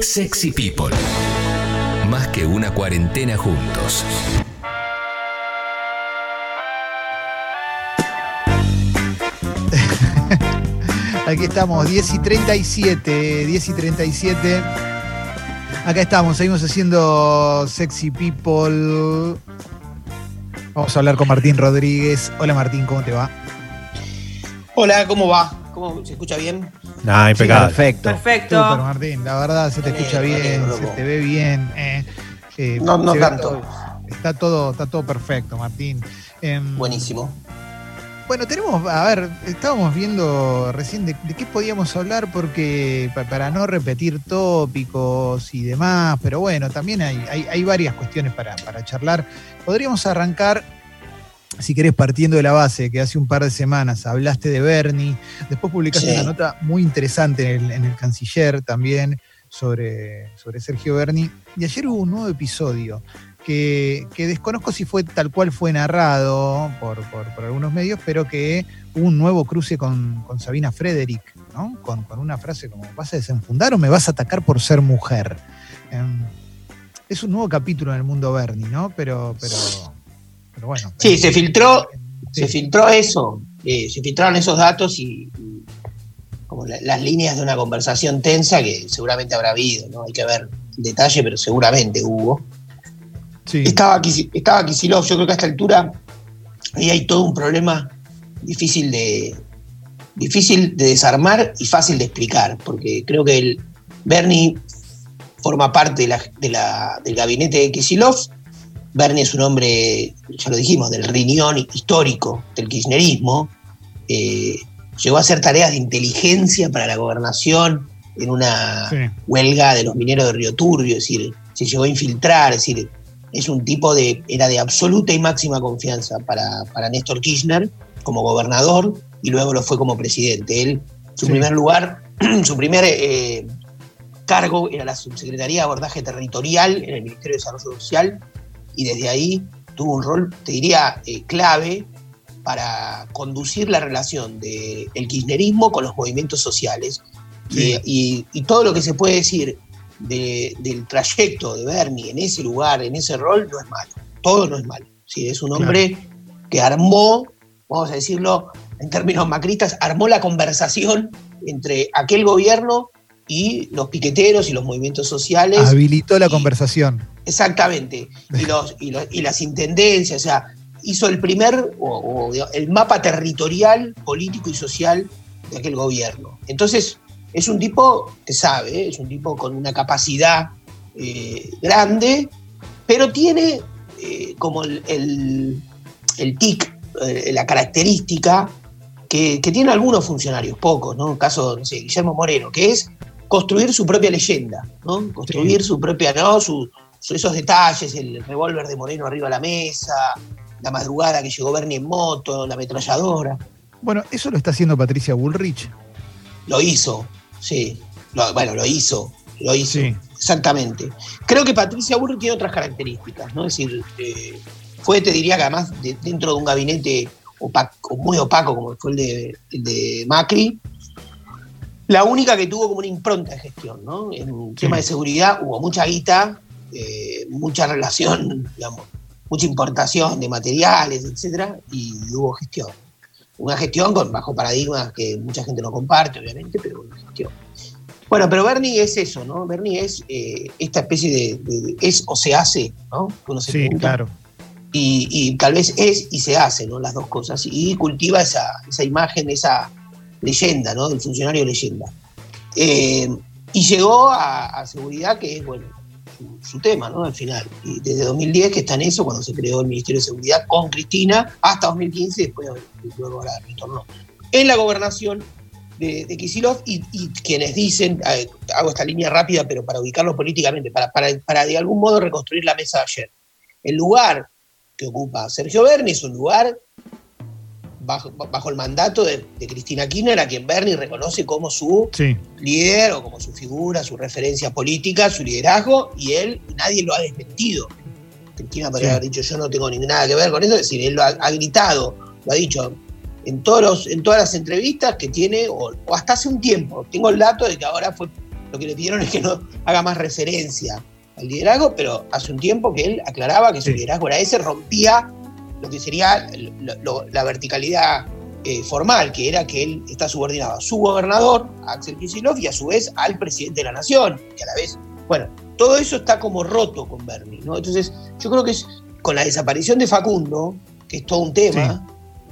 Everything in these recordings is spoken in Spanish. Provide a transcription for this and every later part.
Sexy People. Más que una cuarentena juntos. Aquí estamos, 10 y 37, 10 y 37. Acá estamos, seguimos haciendo Sexy People. Vamos a hablar con Martín Rodríguez. Hola Martín, ¿cómo te va? Hola, ¿cómo va? ¿Cómo se escucha bien? Ah, impecable. perfecto. Perfecto. Súper, Martín. La verdad, se te escucha bien, se te ve bien. eh, eh, No, no tanto. todo- está, todo, está todo perfecto, Martín. Em, Buenísimo. Bueno, tenemos, a ver, estábamos viendo recién de, de qué podíamos hablar porque pa- para no repetir tópicos y demás, pero bueno, también hay, hay, hay varias cuestiones para, para charlar. Podríamos arrancar, si querés, partiendo de la base, que hace un par de semanas hablaste de Bernie, después publicaste Sí. una nota muy interesante en el, en el Canciller también sobre, sobre Sergio Berni, y ayer hubo un nuevo episodio que, que desconozco si fue tal cual fue narrado por, por- por algunos medios, pero que hubo un nuevo cruce con, con Sabina Frederick, ¿no? Con, con una frase como, ¿vas a desenfundar o me vas a atacar por ser mujer? Em, es un nuevo capítulo en el mundo Bernie, ¿no? Pero, pero, pero bueno. Sí, se filtró, Sí. se filtró eso, eh, se filtraron esos datos y, y como la- las líneas de una conversación tensa que seguramente habrá habido, ¿no? Hay que ver el detalle, pero seguramente hubo. Sí. Estaba, estaba Kisilov, yo creo que a esta altura ahí hay todo un problema difícil de, difícil de desarmar y fácil de explicar, porque creo que el Bernie forma parte de la- de la- del gabinete de Kisilov. Bernie es un hombre, ya lo dijimos, del riñón histórico del kirchnerismo. Eh, llegó a hacer tareas de inteligencia para la gobernación en una Sí. huelga de los mineros de Río Turbio, es decir, se llegó a infiltrar, es decir, es un tipo de, era de absoluta y máxima confianza para, para Néstor Kirchner como gobernador y luego lo fue como presidente. Él, su Sí. primer lugar, su primer eh, cargo era la subsecretaría de abordaje territorial en el Ministerio de Desarrollo Social y desde ahí tuvo un rol, te diría, eh, clave para conducir la relación del kirchnerismo con los movimientos sociales. Y- Sí. Y, y todo lo que se puede decir de- del trayecto de Bernie en ese lugar, en ese rol, no es malo. Todo no es malo. Sí, es un Claro. hombre que armó, vamos a decirlo en términos macristas, armó la conversación entre aquel gobierno y los piqueteros y los movimientos sociales. Habilitó la y- conversación. Exactamente. Y, los, y, los- y las intendencias, o sea, hizo el primer, o, el mapa territorial, político y social de aquel gobierno. Entonces, es un tipo que sabe, ¿eh? es un tipo con una capacidad eh, grande, pero tiene eh, como el, el, el tic, eh, la característica que, que tienen algunos funcionarios, pocos, ¿no? En caso, no sé, Guillermo Moreno, que es construir su propia leyenda, ¿no? Construir su propia, ¿no? Su, su- esos detalles, el revólver de Moreno arriba de la mesa, la madrugada que llegó Bernie en moto, la ametralladora. Bueno, eso lo está haciendo Patricia Bullrich. Lo hizo, sí. Lo- bueno, lo hizo, lo hizo. Sí. Exactamente. Creo que Patricia Burri tiene otras características, ¿no? Es decir, eh, fue, te diría que además de- dentro de un gabinete opaco, muy opaco como fue el de, el de Macri, la única que tuvo como una impronta de gestión, ¿no? En tema de seguridad hubo mucha guita, eh, mucha relación, digamos, mucha importación de materiales, etcétera, y hubo gestión. Una gestión con bajo paradigmas que mucha gente no comparte, obviamente, pero una gestión. Bueno, pero Bernie es eso, ¿no? Bernie es eh, esta especie de, es o se hace, ¿no? Uno se Sí, pregunta. claro. Y, y tal vez es y se hace, ¿no? Las dos cosas. Y cultiva esa, esa imagen, esa leyenda, ¿no? Del funcionario leyenda. Eh, y llegó a, seguridad, que es, bueno, su, tema, ¿no? Al final. Y desde 2010 que está en eso, cuando se creó el Ministerio de Seguridad con Cristina, hasta 2015, después luego ahora retornó. En la gobernación de, de Kicillof y, quienes dicen, hago esta línea rápida, pero para ubicarlo políticamente, para, para, para de algún modo reconstruir la mesa de ayer. El lugar que ocupa Sergio Berni es un lugar bajo, bajo el mandato de, de Cristina Kirchner, a quien Berni reconoce como su Sí. líder o como su figura, su referencia política, su liderazgo, y él, nadie lo ha desmentido. Cristina podría Sí. haber dicho, yo no tengo ni nada que ver con eso, es decir, él lo ha, ha gritado, lo ha dicho, en, todos los, en todas las entrevistas que tiene, o, hasta hace un tiempo. Tengo el dato de que ahora fue lo que le pidieron es que no haga más referencia al liderazgo, pero hace un tiempo que él aclaraba que su liderazgo era ese, rompía lo que sería la verticalidad eh, formal, que era que él está subordinado a su gobernador, a Axel Kicillof, y a su vez al presidente de la nación, que a la vez, bueno, todo eso está como roto con Bernie, ¿no? Entonces, yo creo que es con la desaparición de Facundo, que es todo un tema,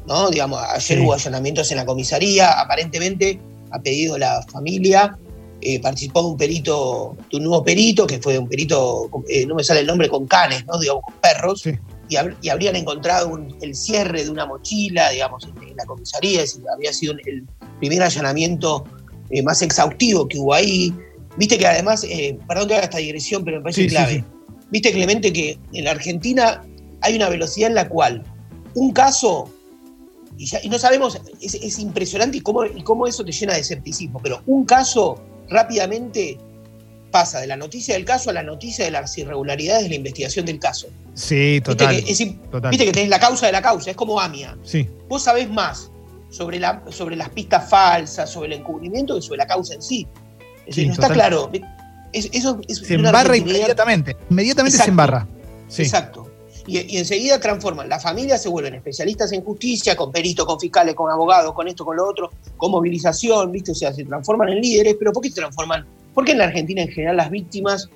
¿no? Digamos, ayer hubo allanamientos en la comisaría, aparentemente ha pedido la familia, eh, participó de un perito, de un nuevo perito, que fue un perito, eh, no me sale el nombre, con canes, ¿no? Digamos, con perros. Y, habrían encontrado el cierre de una mochila, digamos, en, la comisaría, es decir, había sido el primer allanamiento eh, más exhaustivo que hubo ahí. Viste que además, perdón que haga esta digresión, pero me parece clave. Viste, Clemente, que en la Argentina hay una velocidad en la cual un caso, y, no sabemos, es, impresionante y cómo, y cómo eso te llena de escepticismo, pero un caso rápidamente pasa de la noticia del caso a la noticia de las irregularidades de la investigación del caso. Sí, total. Viste que, tenés la causa de la causa, es como AMIA. Sí. Vos sabés más sobre, la, sobre las pistas falsas, sobre el encubrimiento que sobre la causa en sí. Es no está claro. eso se embarra inmediatamente. Inmediatamente se embarra. Exacto. Y, enseguida transforman. Las familias se vuelven especialistas en justicia, con peritos, con fiscales, con abogados, con esto, con lo otro, con movilización, ¿viste? O sea, se transforman en líderes, pero ¿por qué se transforman? Porque en la Argentina en general las víctimas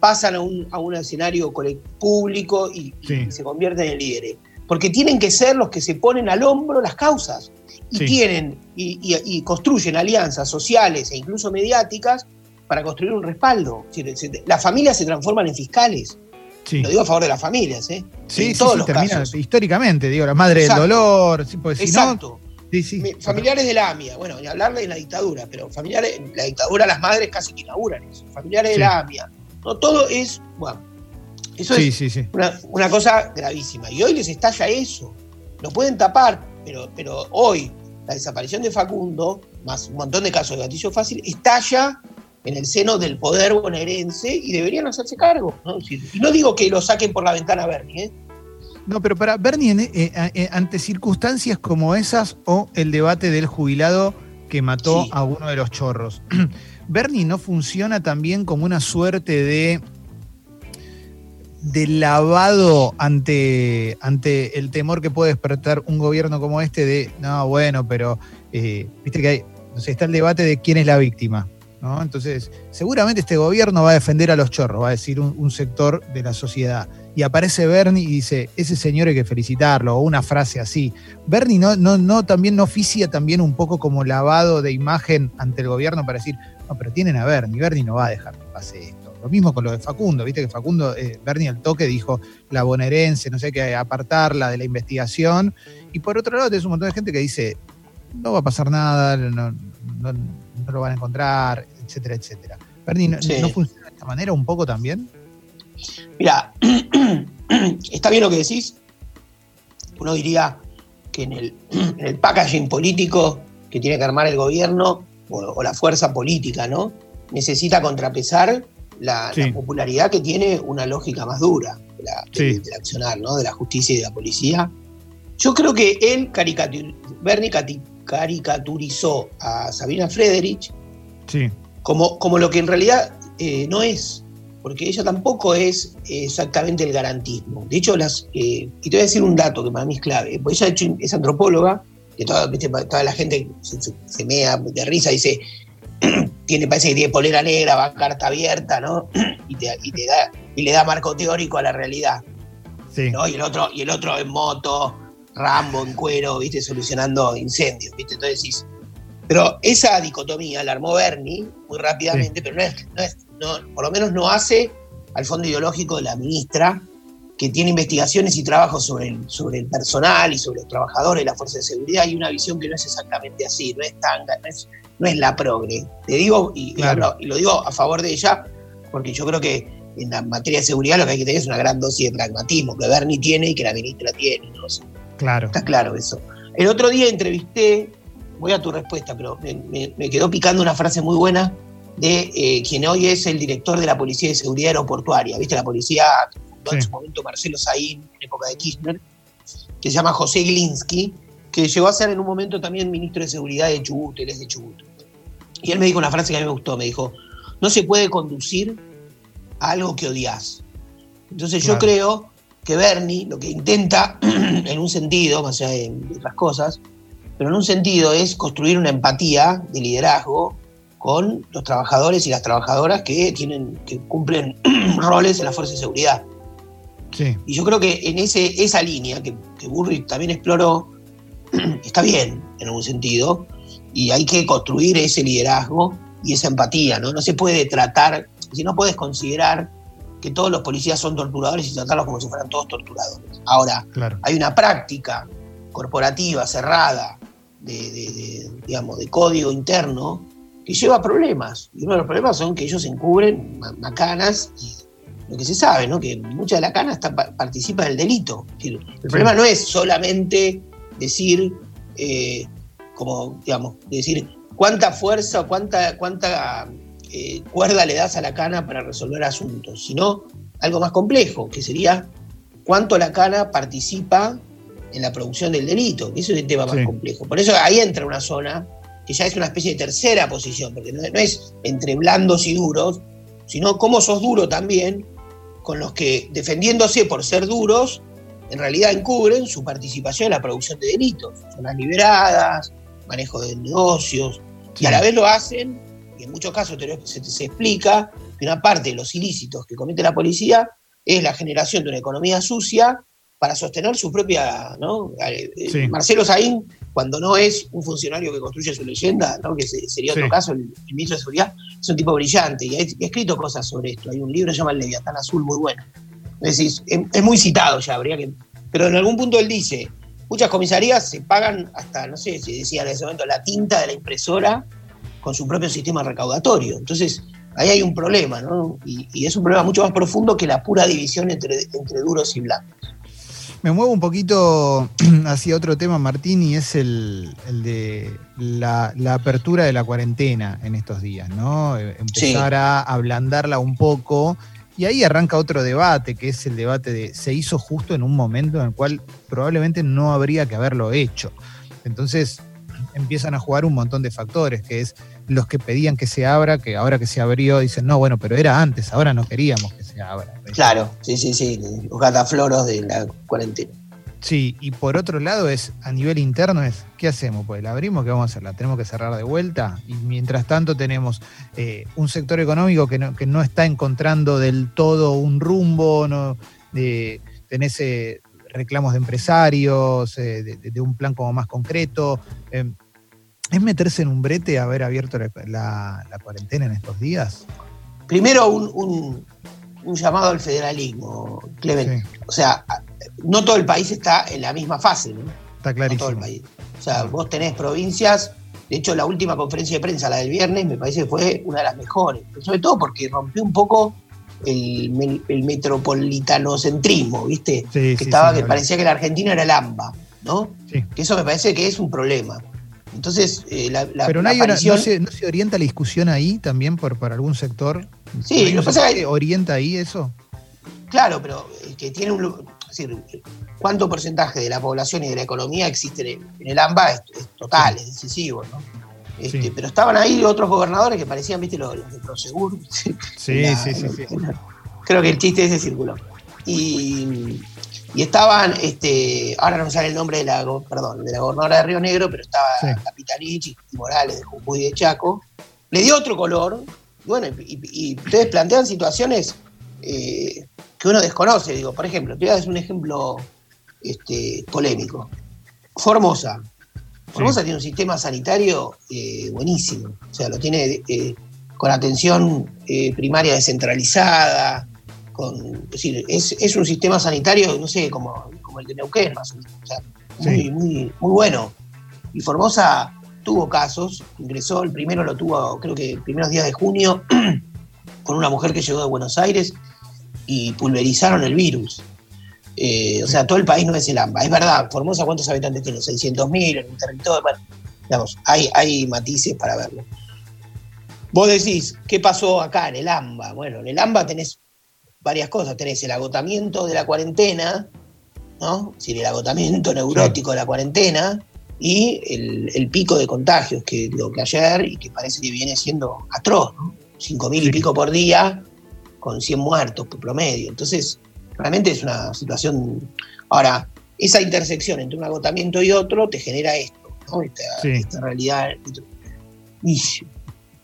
pasan a un, a un escenario público y, se convierten en líderes. Porque tienen que ser los que se ponen al hombro las causas y tienen y, construyen alianzas sociales e incluso mediáticas para construir un respaldo. Las familias se transforman en fiscales. Lo digo a favor de las familias, ¿eh? Sí, todos los termina, históricamente, digo, la madre del dolor. Pues, Exacto. Familiares de la AMIA, bueno, ni hablarle de la dictadura, pero familiares, la dictadura, las madres casi que inauguran eso. Familiares de la AMIA. No, todo es, bueno, eso es una, cosa gravísima. Y hoy les estalla eso. Lo pueden tapar, pero, pero hoy la desaparición de Facundo, más un montón de casos de gatillo fácil, estalla en el seno del poder bonaerense y deberían hacerse cargo. Y no digo que lo saquen por la ventana Bernie. ¿eh? No, pero para Bernie, eh, eh, ante circunstancias como esas o el debate del jubilado que mató a uno de los chorros, Bernie no funciona también como una suerte de de lavado ante, ante el temor que puede despertar un gobierno como este de, no, bueno, pero viste que hay, no sé, está el debate de quién es la víctima. Entonces, seguramente este gobierno va a defender a los chorros, va a decir un, sector de la sociedad. Y aparece Bernie y dice, ese señor hay que felicitarlo, o una frase así. Bernie no, no, no, también no oficia también un poco como lavado de imagen ante el gobierno para decir, no, pero tienen a Bernie, Bernie no va a dejar que pase esto. Lo mismo con lo de Facundo, viste que Facundo, eh, Bernie al toque dijo la bonaerense, no sé qué, apartarla de la investigación. Y por otro lado, tenés un montón de gente que dice, no va a pasar nada, no, no lo van a encontrar, etcétera, etcétera. Bernie, ¿no, funciona de esta manera un poco también? Mira, está bien lo que decís. Uno diría que en el, packaging político que tiene que armar el gobierno o, la fuerza política, ¿no? Necesita contrapesar la, popularidad que tiene una lógica más dura de la, accionar, ¿no? De la justicia y de la policía. Yo creo que él, Bernie caricaturizó a Sabina Frederich como, como lo que en realidad eh, no es, porque ella tampoco es exactamente el garantismo. De hecho, las, eh, y te voy a decir un dato que para mí es clave, porque ella es antropóloga, que toda, toda la gente se, mea de risa, dice, tiene, parece que tiene polera negra, va carta abierta, ¿no? y, te, da, y le da marco teórico a la realidad. Y, el otro, y el otro en moto, Rambo en cuero, ¿viste? Solucionando incendios, ¿viste? Entonces decís, pero esa dicotomía la armó Bernie muy rápidamente, pero no es, no es no, por lo menos no hace al fondo ideológico de la ministra, que tiene investigaciones y trabajos sobre el, sobre el personal y sobre los trabajadores de la Fuerza de Seguridad, y una visión que no es exactamente así, no es tanga, no es, no es la progre. Te digo, y, y, lo digo a favor de ella, porque yo creo que en la materia de seguridad lo que hay que tener es una gran dosis de pragmatismo, que Bernie tiene y que la ministra tiene. ¿no? Claro. Está claro eso. El otro día entrevisté, voy a tu respuesta, pero me, quedó picando una frase muy buena de eh, quien hoy es el director de la Policía de Seguridad Aeroportuaria, ¿viste? La policía que fundó en su momento Marcelo Saín, en época de Kirchner, que se llama José Glinsky, que llegó a ser en un momento también ministro de Seguridad de Chubut, él es de Chubut. Y él me dijo una frase que a mí me gustó, me dijo, no se puede conducir a algo que odias. Entonces yo creo que Bernie lo que intenta, en un sentido, más allá de otras cosas, pero en un sentido es construir una empatía de liderazgo con los trabajadores y las trabajadoras que tienen, que cumplen roles en la fuerza de seguridad. Y yo creo que en ese, esa línea que, que Burri también exploró, está bien en algún sentido, y hay que construir ese liderazgo y esa empatía, ¿no? No se puede tratar, si no puedes considerar que todos los policías son torturadores y tratarlos como si fueran todos torturadores. Ahora, hay una práctica corporativa cerrada de, digamos, de código interno que lleva problemas. Y uno de los problemas son que ellos encubren macanas y lo que se sabe, ¿no? que mucha de la cana está, participa del delito. el problema no es solamente decir, eh, como, digamos, decir cuánta fuerza o cuánta, cuánta eh, cuerda le das a la cana para resolver asuntos, sino algo más complejo, que sería cuánto la cana participa en la producción del delito, que eso es el tema más complejo. Por eso ahí entra una zona que ya es una especie de tercera posición, porque no, es entre blandos y duros, sino cómo sos duro también con los que, defendiéndose por ser duros, en realidad encubren su participación en la producción de delitos. Son las liberadas, manejo de negocios, y a la vez lo hacen, y en muchos casos se, se explica que una parte de los ilícitos que comete la policía es la generación de una economía sucia para sostener su propia, ¿no? Eh, eh, Marcelo Saín, cuando no es un funcionario que construye su leyenda, ¿no? que sería otro caso, el, ministro de Seguridad, es un tipo brillante y ha, escrito cosas sobre esto. Hay un libro que se llama El Leviatán Azul, muy bueno. Es decir, es, muy citado ya, habría que... Pero en algún punto él dice, muchas comisarías se pagan hasta, no sé, si decía en ese momento, la tinta de la impresora con su propio sistema recaudatorio. Entonces, ahí hay un problema, ¿no? Y, es un problema mucho más profundo que la pura división entre, entre duros y blancos. Me muevo un poquito hacia otro tema, Martín, y es el, de la, apertura de la cuarentena en estos días, ¿no? Eh, empezar a ablandarla un poco. Y ahí arranca otro debate, que es el debate de se hizo justo en un momento en el cual probablemente no habría que haberlo hecho. Entonces empiezan a jugar un montón de factores, que es los que pedían que se abra, que ahora que se abrió dicen, no, bueno, pero era antes, ahora no queríamos que se abra. Claro, sí, sí, sí, los gatafloros de la cuarentena. Sí, y por otro lado es, a nivel interno es, ¿qué hacemos? Pues la abrimos, ¿qué vamos a hacer? ¿La tenemos que cerrar de vuelta? Y mientras tanto tenemos eh, un sector económico que no, está encontrando del todo un rumbo, no, tenés eh, reclamos de empresarios, eh, de, un plan como más concreto. ¿Es meterse en un brete haber abierto la, cuarentena en estos días? Primero, un, llamado al federalismo, Clemente. O sea, no todo el país está en la misma fase, ¿no? Está clarísimo. todo el país. O sea, vos tenés provincias, de hecho la última conferencia de prensa, la del viernes, me parece que fue una de las mejores, sobre todo porque rompió un poco el, el metropolitanocentrismo, ¿viste? que estaba, que parecía que la Argentina era el AMBA, ¿no? Que eso me parece que es un problema. Entonces, eh, la, Pero no, no, se, orienta la discusión ahí también por, por algún sector? Sí, lo pasa que orienta ahí eso. Claro, pero que tiene un. Es decir, ¿cuánto porcentaje de la población y de la economía existe en el, AMBA? Es, total, es decisivo, ¿no? Este, pero estaban ahí otros gobernadores que parecían, viste, los, de Prosegur. Sí, sí, sí, sí, Creo que el chiste ese circuló. Y, y estaban, este, ahora no me sale el nombre de la, perdón, de la gobernadora de Río Negro, pero estaba Capitanich y Morales de Jujuy y de Chaco. Le dio otro color, bueno, y, ustedes plantean situaciones eh, que uno desconoce. Digo, por ejemplo, te voy a dar un ejemplo este, polémico. Formosa. Formosa tiene un sistema sanitario eh, buenísimo. O sea, lo tiene eh, con atención primaria descentralizada, es decir, es, un sistema sanitario, no sé, como, como el de Neuquén, más o menos. O sea, muy, muy, muy bueno. Y Formosa tuvo casos, ingresó, el primero lo tuvo, creo que primeros días de junio, con una mujer que llegó de Buenos Aires y pulverizaron el virus. Eh, o sea, todo el país no es el AMBA. Es verdad, Formosa, ¿cuántos habitantes tiene? 600.000 en un territorio. Bueno, digamos, hay, hay matices para verlo. Vos decís, ¿qué pasó acá en el AMBA? Bueno, en el AMBA tenés varias cosas. Tenés el agotamiento de la cuarentena, ¿no? Es decir, el agotamiento neurótico de la cuarentena, y el, pico de contagios, que lo que ayer y que parece que viene siendo atroz, ¿no? 5.000 y pico por día, con 100 muertos por promedio. Entonces, realmente es una situación... Ahora, esa intersección entre un agotamiento y otro te genera esto, ¿no? esta, realidad.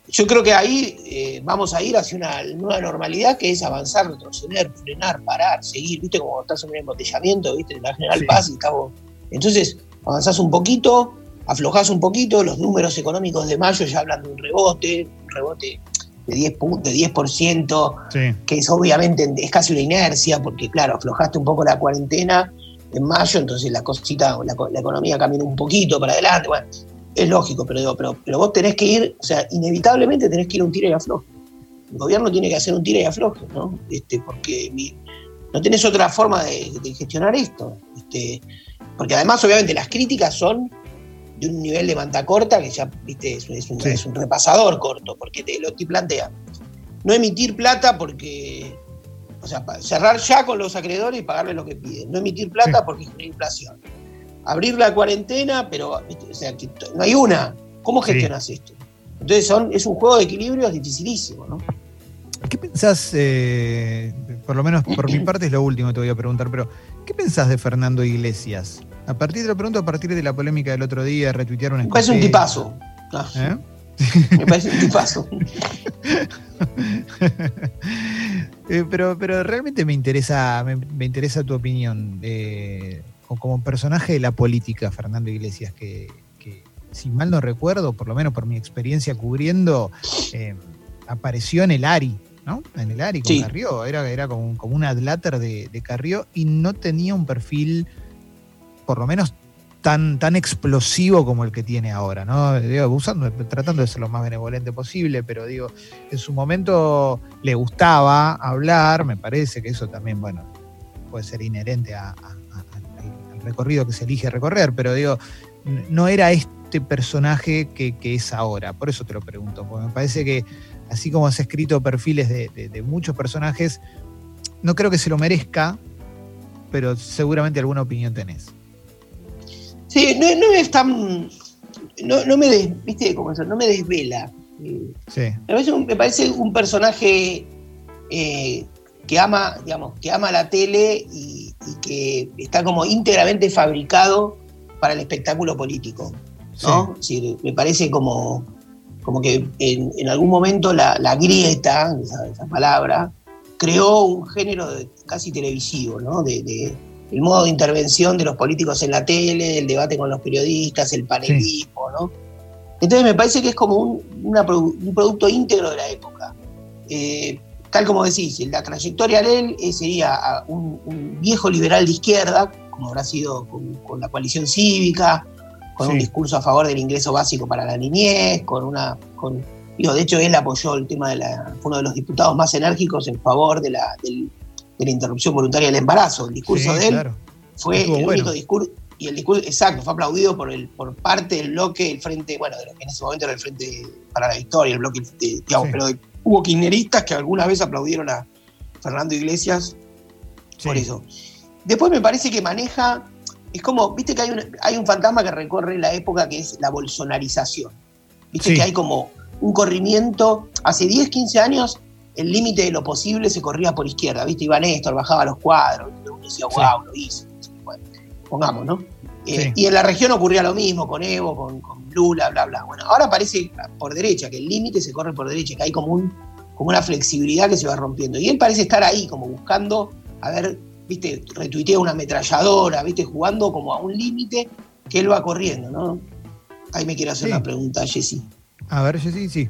yo creo que ahí eh, vamos a ir hacia una nueva normalidad que es avanzar, retroceder, frenar, parar, seguir, viste como estás en un embotellamiento, viste, en la General Paz y estamos... Entonces, avanzás un poquito, aflojás un poquito, los números económicos de mayo ya hablan de un rebote, un rebote de 10, de 10% que es obviamente es casi una inercia, porque claro, aflojaste un poco la cuarentena en mayo, entonces la cosita, la, economía camina un poquito para adelante, bueno, es lógico, pero, pero, pero vos tenés que ir, o sea, inevitablemente tenés que ir a un tiro y afloje. El gobierno tiene que hacer un tiro y afloje, ¿no? Este, porque no tenés otra forma de, gestionar esto. Este, porque además, obviamente, las críticas son de un nivel de manta corta que ya, viste, es, un, repasador corto, porque te lo te plantea. No emitir plata porque, o sea, cerrar ya con los acreedores y pagarle lo que piden. No emitir plata porque es una inflación. Abrir la cuarentena, pero, o sea, no hay una. ¿Cómo gestionas esto? Entonces son, es un juego de equilibrio dificilísimo, ¿no? ¿Qué pensás, eh, por lo menos por mi parte es lo último que te voy a preguntar, pero ¿qué pensás de Fernando Iglesias? A partir de lo pronto, a partir de la polémica del otro día, retuitearon Me parece un tipazo. Ah. ¿Eh? Me parece un tipazo. Eh, pero, pero realmente me interesa, me, interesa tu opinión. Eh, como personaje de la política, Fernando Iglesias, que, si mal no recuerdo, por lo menos por mi experiencia cubriendo, apareció en el ARI, ¿no? En el ARI con Carrió. Era, era como, como un adláter de, de Carrió y no tenía un perfil por lo menos tan, tan explosivo como el que tiene ahora, ¿no? usando, tratando de ser lo más benevolente posible, pero digo, en su momento le gustaba hablar, me parece que eso también, bueno, puede ser inherente al recorrido que se elige recorrer, pero digo, no era este personaje que, es ahora, por eso te lo pregunto, porque me parece que así como has escrito perfiles de muchos personajes, no creo que se lo merezca, pero seguramente alguna opinión tenés. Sí, no, es tan. No, me, ¿viste cómo no me desvela. Sí. Me, parece un, personaje eh, que ama, digamos, que ama la tele y, que está como íntegramente fabricado para el espectáculo político. ¿no? me parece como, como que en, algún momento la, grieta, esa, palabra, creó un género casi televisivo, ¿no? de, el modo de intervención de los políticos en la tele, el debate con los periodistas, el panelismo, ¿no? Entonces me parece que es como un, producto íntegro de la época. Eh, tal como decís, la trayectoria de él eh, sería un, viejo liberal de izquierda, como habrá sido con, la coalición cívica, con un discurso a favor del ingreso básico para la niñez, con una... Con, de hecho, él apoyó el tema de la... fue uno de los diputados más enérgicos en favor de la, del de la interrupción voluntaria del embarazo. El discurso de él fue el único discurso, y el discurso, exacto, fue aplaudido por, el, por parte del bloque, el frente, bueno, en ese momento era el Frente para la Victoria, el bloque, digamos, pero hubo kirchneristas que alguna vez aplaudieron a Fernando Iglesias por eso. Después me parece que maneja, es como, viste que hay un, hay un fantasma que recorre la época que es la bolsonarización. Viste que hay como un corrimiento, hace 10, 15 años el límite de lo posible se corría por izquierda, ¿viste? Iba Néstor, bajaba los cuadros, uno decía, wow, lo hizo. Bueno, pongamos, ¿no? Eh, y en la región ocurría lo mismo, con Evo, con, Lula, bla, bla. Bueno, ahora parece por derecha, que el límite se corre por derecha, que hay como, un, como una flexibilidad que se va rompiendo. Y él parece estar ahí, como buscando, a ver, ¿viste? Retuitea una ametralladora, ¿viste? Jugando como a un límite que él va corriendo, ¿no? Ahí me quiero hacer una pregunta, Jessy. A ver, Jessy, sí.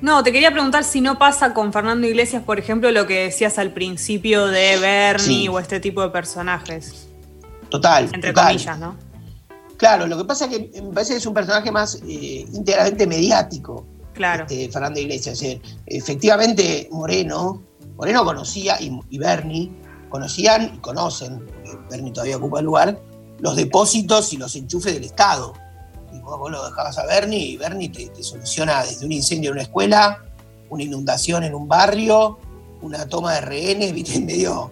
No, te quería preguntar si no pasa con Fernando Iglesias, por ejemplo, lo que decías al principio de Bernie o este tipo de personajes. Total. Entre comillas, ¿no? Claro, lo que pasa es que me parece que es un personaje más eh, íntegramente mediático. Claro. Este, Fernando Iglesias. efectivamente, Moreno, Moreno conocía, y, Bernie, conocían y conocen, Bernie todavía ocupa el lugar, los depósitos y los enchufes del Estado vos, lo dejabas a Bernie y Bernie te, soluciona desde un incendio en una escuela, una inundación en un barrio, una toma de rehenes, viste, medio,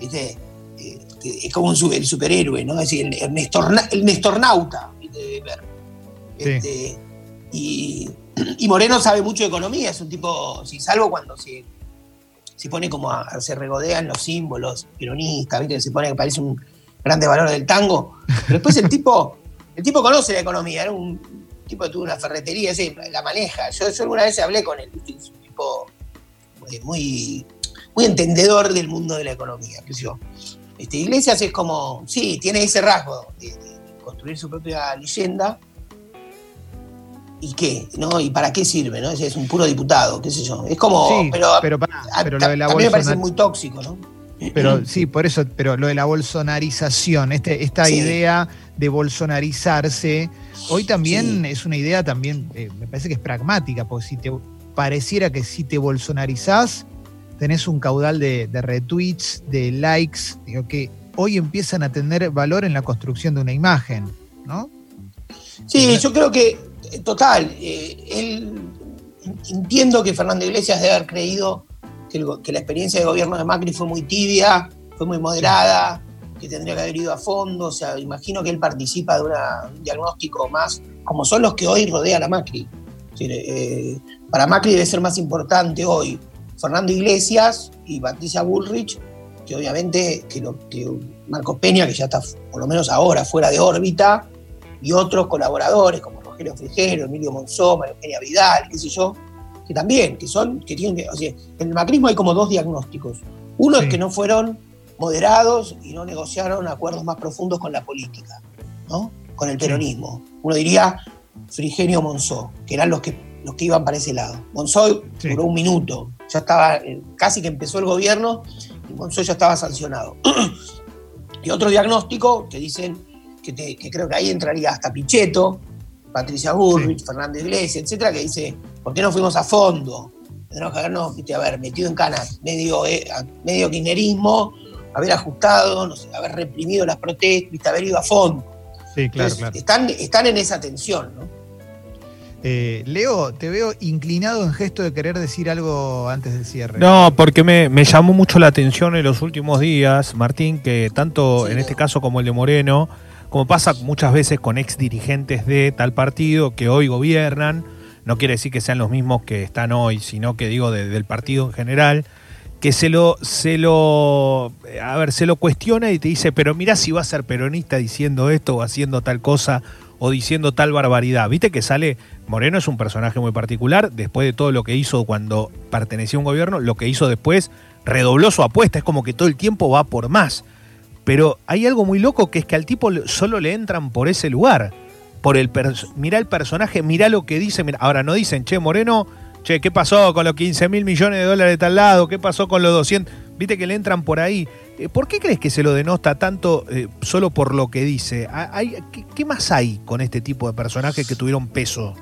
viste, eh, es como un el superhéroe, ¿no? Es decir, el, el Nestornauta, de ver. Este, y, Moreno sabe mucho de economía, es un tipo, si salvo cuando se, se pone como a, se regodean los símbolos peronistas, ¿viste? se pone que parece un grande valor del tango. Pero después el tipo, el tipo conoce la economía, era un tipo que tuvo una ferretería, la maneja. Yo, alguna vez hablé con él, es un tipo muy, muy entendedor del mundo de la economía. Este, Iglesias es como, sí, tiene ese rasgo de, construir su propia leyenda. ¿Y qué? ¿No? ¿Y para qué sirve? ¿no? Es un puro diputado, qué sé yo. Es como. Sí, pero, pero, pero lo de la me parece muy tóxico, ¿no? Pero sí, por eso, pero lo de la bolsonarización, este, esta idea de bolsonarizarse, hoy también es una idea también, eh, me parece que es pragmática, porque si te pareciera que si te bolsonarizás, tenés un caudal de, retweets, de likes, digo, que hoy empiezan a tener valor en la construcción de una imagen, ¿no? Sí, yo creo que, eh, total, eh, él, entiendo que Fernando Iglesias debe haber creído que, la experiencia de gobierno de Macri fue muy tibia, fue muy moderada, que tendría que haber ido a fondo, o sea, imagino que él participa de un diagnóstico más, como son los que hoy rodean a Macri. Eh, para Macri debe ser más importante hoy Fernando Iglesias y Patricia Bullrich, que obviamente que, que Peña, que ya está por lo menos ahora fuera de órbita, y otros colaboradores como Rogelio Frigero, Emilio Monzoma, Eugenia Vidal, qué sé yo, que también, que son, que tienen que, o sea, en el macrismo hay como dos diagnósticos. Uno es que no fueron moderados y no negociaron acuerdos más profundos con la política, ¿no? Con el peronismo. Uno diría Frigenio Monzó, que eran los que, los que iban para ese lado. Monzó duró un minuto, ya estaba, eh, casi que empezó el gobierno y Monzó ya estaba sancionado. y otro diagnóstico que dicen que, que, creo que ahí entraría hasta Pichetto, Patricia Bullrich, Fernando Iglesias, etcétera, que dice, ¿por qué no fuimos a fondo? Tenemos que habernos, haber metido en canas medio, eh, medio kirchnerismo, haber ajustado, no sé, haber reprimido las protestas, haber ido a fondo. Sí, claro, claro. Están, están en esa tensión, ¿no? Eh, Leo, te veo inclinado en gesto de querer decir algo antes del cierre. No, porque me, llamó mucho la atención en los últimos días, Martín, que tanto en este caso como el de Moreno, como pasa muchas veces con ex dirigentes de tal partido que hoy gobiernan, no quiere decir que sean los mismos que están hoy, sino que digo del partido en general, que se lo, se lo, a ver, se lo cuestiona y te dice, pero mira si va a ser peronista diciendo esto o haciendo tal cosa o diciendo tal barbaridad. Viste que sale, Moreno es un personaje muy particular, después de todo lo que hizo cuando pertenecía a un gobierno, lo que hizo después redobló su apuesta, es como que todo el tiempo va por más. Pero hay algo muy loco que es que al tipo solo le entran por ese lugar. Por el mira el personaje, mira lo que dice. Ahora no dicen, che, Moreno, che, ¿qué pasó con los 15 mil millones de dólares de tal lado? ¿Qué pasó con los 200? Viste que le entran por ahí. Eh, ¿Por qué crees que se lo denota tanto eh, solo por lo que dice? ¿Hay, qué, más hay con este tipo de personajes que tuvieron peso?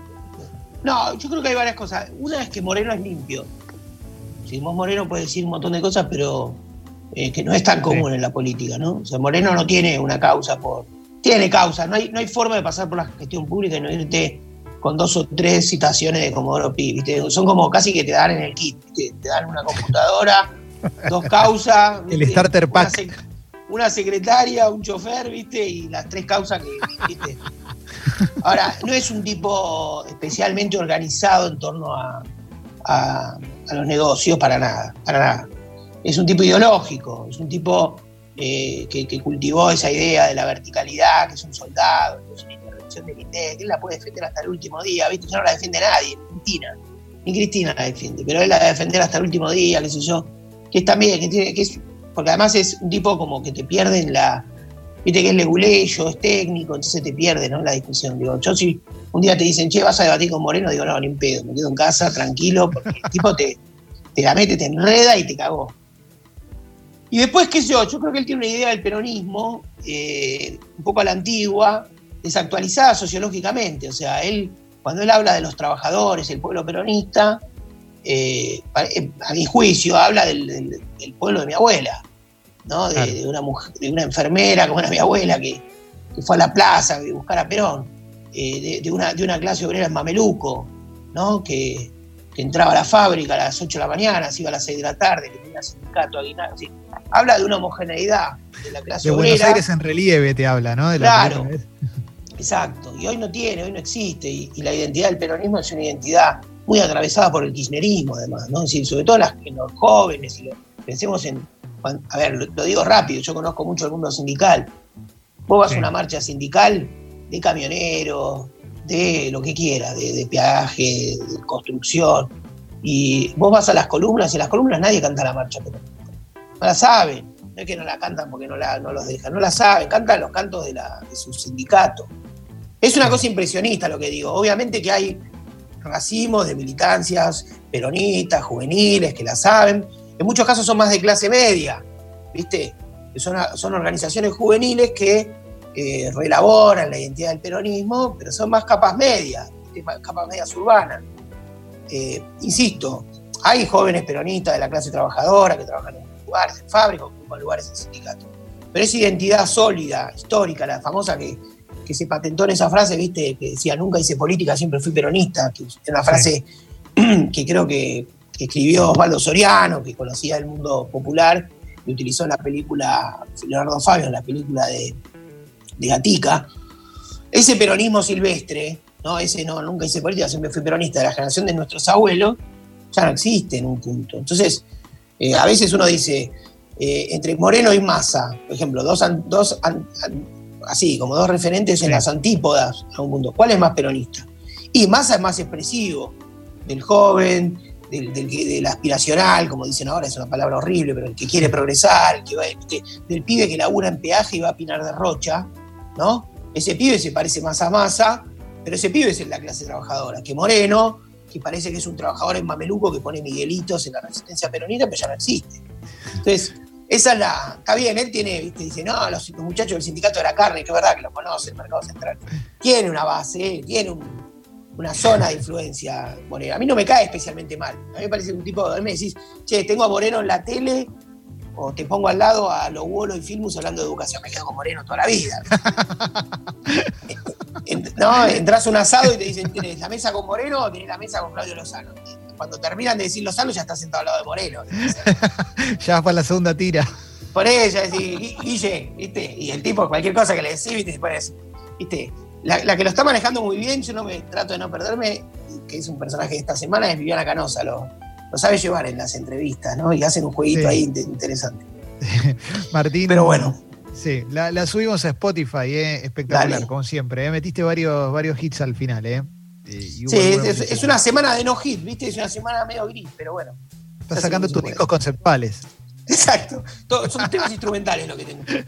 No, yo creo que hay varias cosas. Una es que Moreno es limpio. Si vos Moreno puede decir un montón de cosas, pero eh, que no es tan común en la política, ¿no? O sea, Moreno no tiene una causa por. Tiene causa, no hay, no hay forma de pasar por la gestión pública y no irte con dos o tres citaciones de Comodoro Pi, ¿viste? Son como casi que te dan en el kit, te dan una computadora, dos causas. El starter pack. Una, secretaria, un chofer, ¿viste? Y las tres causas que, ¿viste? Ahora, no es un tipo especialmente organizado en torno a, a los negocios, para nada, para nada es un tipo ideológico, es un tipo eh, que, cultivó esa idea de la verticalidad, que es un soldado, que es una intervención del INDEC, él la puede defender hasta el último día, ¿viste? Ya no la defiende nadie, Cristina, ni Cristina la defiende, pero él la debe defender hasta el último día, qué sé yo, que es también, que tiene, que es, porque además es un tipo como que te pierde en la, viste que es leguleyo, es técnico, entonces te pierde, ¿no? La discusión, digo, yo si un día te dicen, che, vas a debatir con Moreno, digo, no, ni un pedo, me quedo en casa, tranquilo, porque el tipo te, te la mete, te enreda y te cagó. Y después, qué sé yo, yo creo que él tiene una idea del peronismo, eh, un poco a la antigua, desactualizada sociológicamente. O sea, él, cuando él habla de los trabajadores, el pueblo peronista, eh, eh, a mi juicio, habla del, pueblo de mi abuela, ¿no? De, una mujer, de una enfermera como era mi abuela que, fue a la plaza a buscar a Perón, de, una, de una clase obrera en Mameluco, ¿no? Que, entraba a la fábrica a las 8 de la mañana, se iba a las 6 de la tarde, que tenía sindicato, aguinaldo, habla de una homogeneidad de la clase de obrera. Buenos Aires en relieve te habla, ¿no? claro. Exacto, y hoy no tiene, hoy no existe, y, y, la identidad del peronismo es una identidad muy atravesada por el kirchnerismo, además, ¿no? Es decir, sobre todo las, en los jóvenes, y pensemos en, a ver, lo, lo, digo rápido, yo conozco mucho el mundo sindical. Vos vas sí. a una marcha sindical de camioneros, de lo que quiera, de, peaje, de construcción, y vos vas a las columnas, y en las columnas nadie canta la marcha peronista. No la saben, no es que no la cantan porque no, la, no los dejan, no la saben, cantan los cantos de, la, de su sindicato. Es una cosa impresionista lo que digo. Obviamente que hay racimos de militancias peronistas, juveniles, que la saben. En muchos casos son más de clase media, ¿viste? Son, son organizaciones juveniles que eh, reelaboran la identidad del peronismo, pero son más capas medias, capas medias urbanas. Eh, insisto, hay jóvenes peronistas de la clase trabajadora que trabajan en lugares, en fábricas, en lugares en sindicatos. Pero esa identidad sólida, histórica, la famosa que, que se patentó en esa frase, viste, que decía, nunca hice política, siempre fui peronista, que es una frase sí. que creo que, que, escribió Osvaldo Soriano, que conocía el mundo popular, y utilizó en la película, Leonardo Fabio, en la película de, de Gatica. Ese peronismo silvestre, ¿no? ese no, nunca hice política, siempre fui peronista, de la generación de nuestros abuelos, ya no existe en un punto. Entonces, eh, a veces uno dice, eh, entre Moreno y Massa, por ejemplo, dos, dos así, como dos referentes en las antípodas a un mundo. ¿Cuál es más peronista? Y Massa es más expresivo, del joven, del, del, del, aspiracional, como dicen ahora, es una palabra horrible, pero el que quiere progresar, el que va, del pibe que labura en peaje y va a Pinar de Rocha, ¿no? Ese pibe se parece más a Massa, pero ese pibe es en la clase trabajadora, que Moreno, que parece que es un trabajador en mameluco que pone miguelitos en la resistencia peronista, pero ya no existe. Entonces, esa es la. Está bien, él tiene, ¿viste? dice, no, los, los, muchachos del sindicato de la carne, que es verdad que lo conoce el mercado central. Tiene una base, tiene un, una zona de influencia Moreno. A mí no me cae especialmente mal. A mí me parece un tipo. A mí me decís, che, tengo a Moreno en la tele, o te pongo al lado a los Wolo y Filmus hablando de educación. Me quedo con Moreno toda la vida. no, entras a un asado y te dicen, ¿tienes la mesa con Moreno o tienes la mesa con Claudio Lozano? Cuando terminan de decir Lozano ya está sentado al lado de Moreno. ya para la segunda tira. Por ella, decir, Guille, ¿viste? Y el tipo, cualquier cosa que le decís, ¿viste? Después, ¿viste? La, la, que lo está manejando muy bien, yo no me trato de no perderme, que es un personaje de esta semana, es Viviana Canosa, lo, lo sabe llevar en las entrevistas, ¿no? Y hacen un jueguito sí. ahí interesante. Martín. Pero bueno. Sí, la, la subimos a Spotify, ¿eh? espectacular, Dale. como siempre. ¿eh? Metiste varios, varios hits al final, ¿eh? sí, es, es, una semana de no hit, ¿viste? Es una semana medio gris, pero bueno. Estás sacando tus discos conceptuales. Exacto. Todo, son temas instrumentales lo que tengo.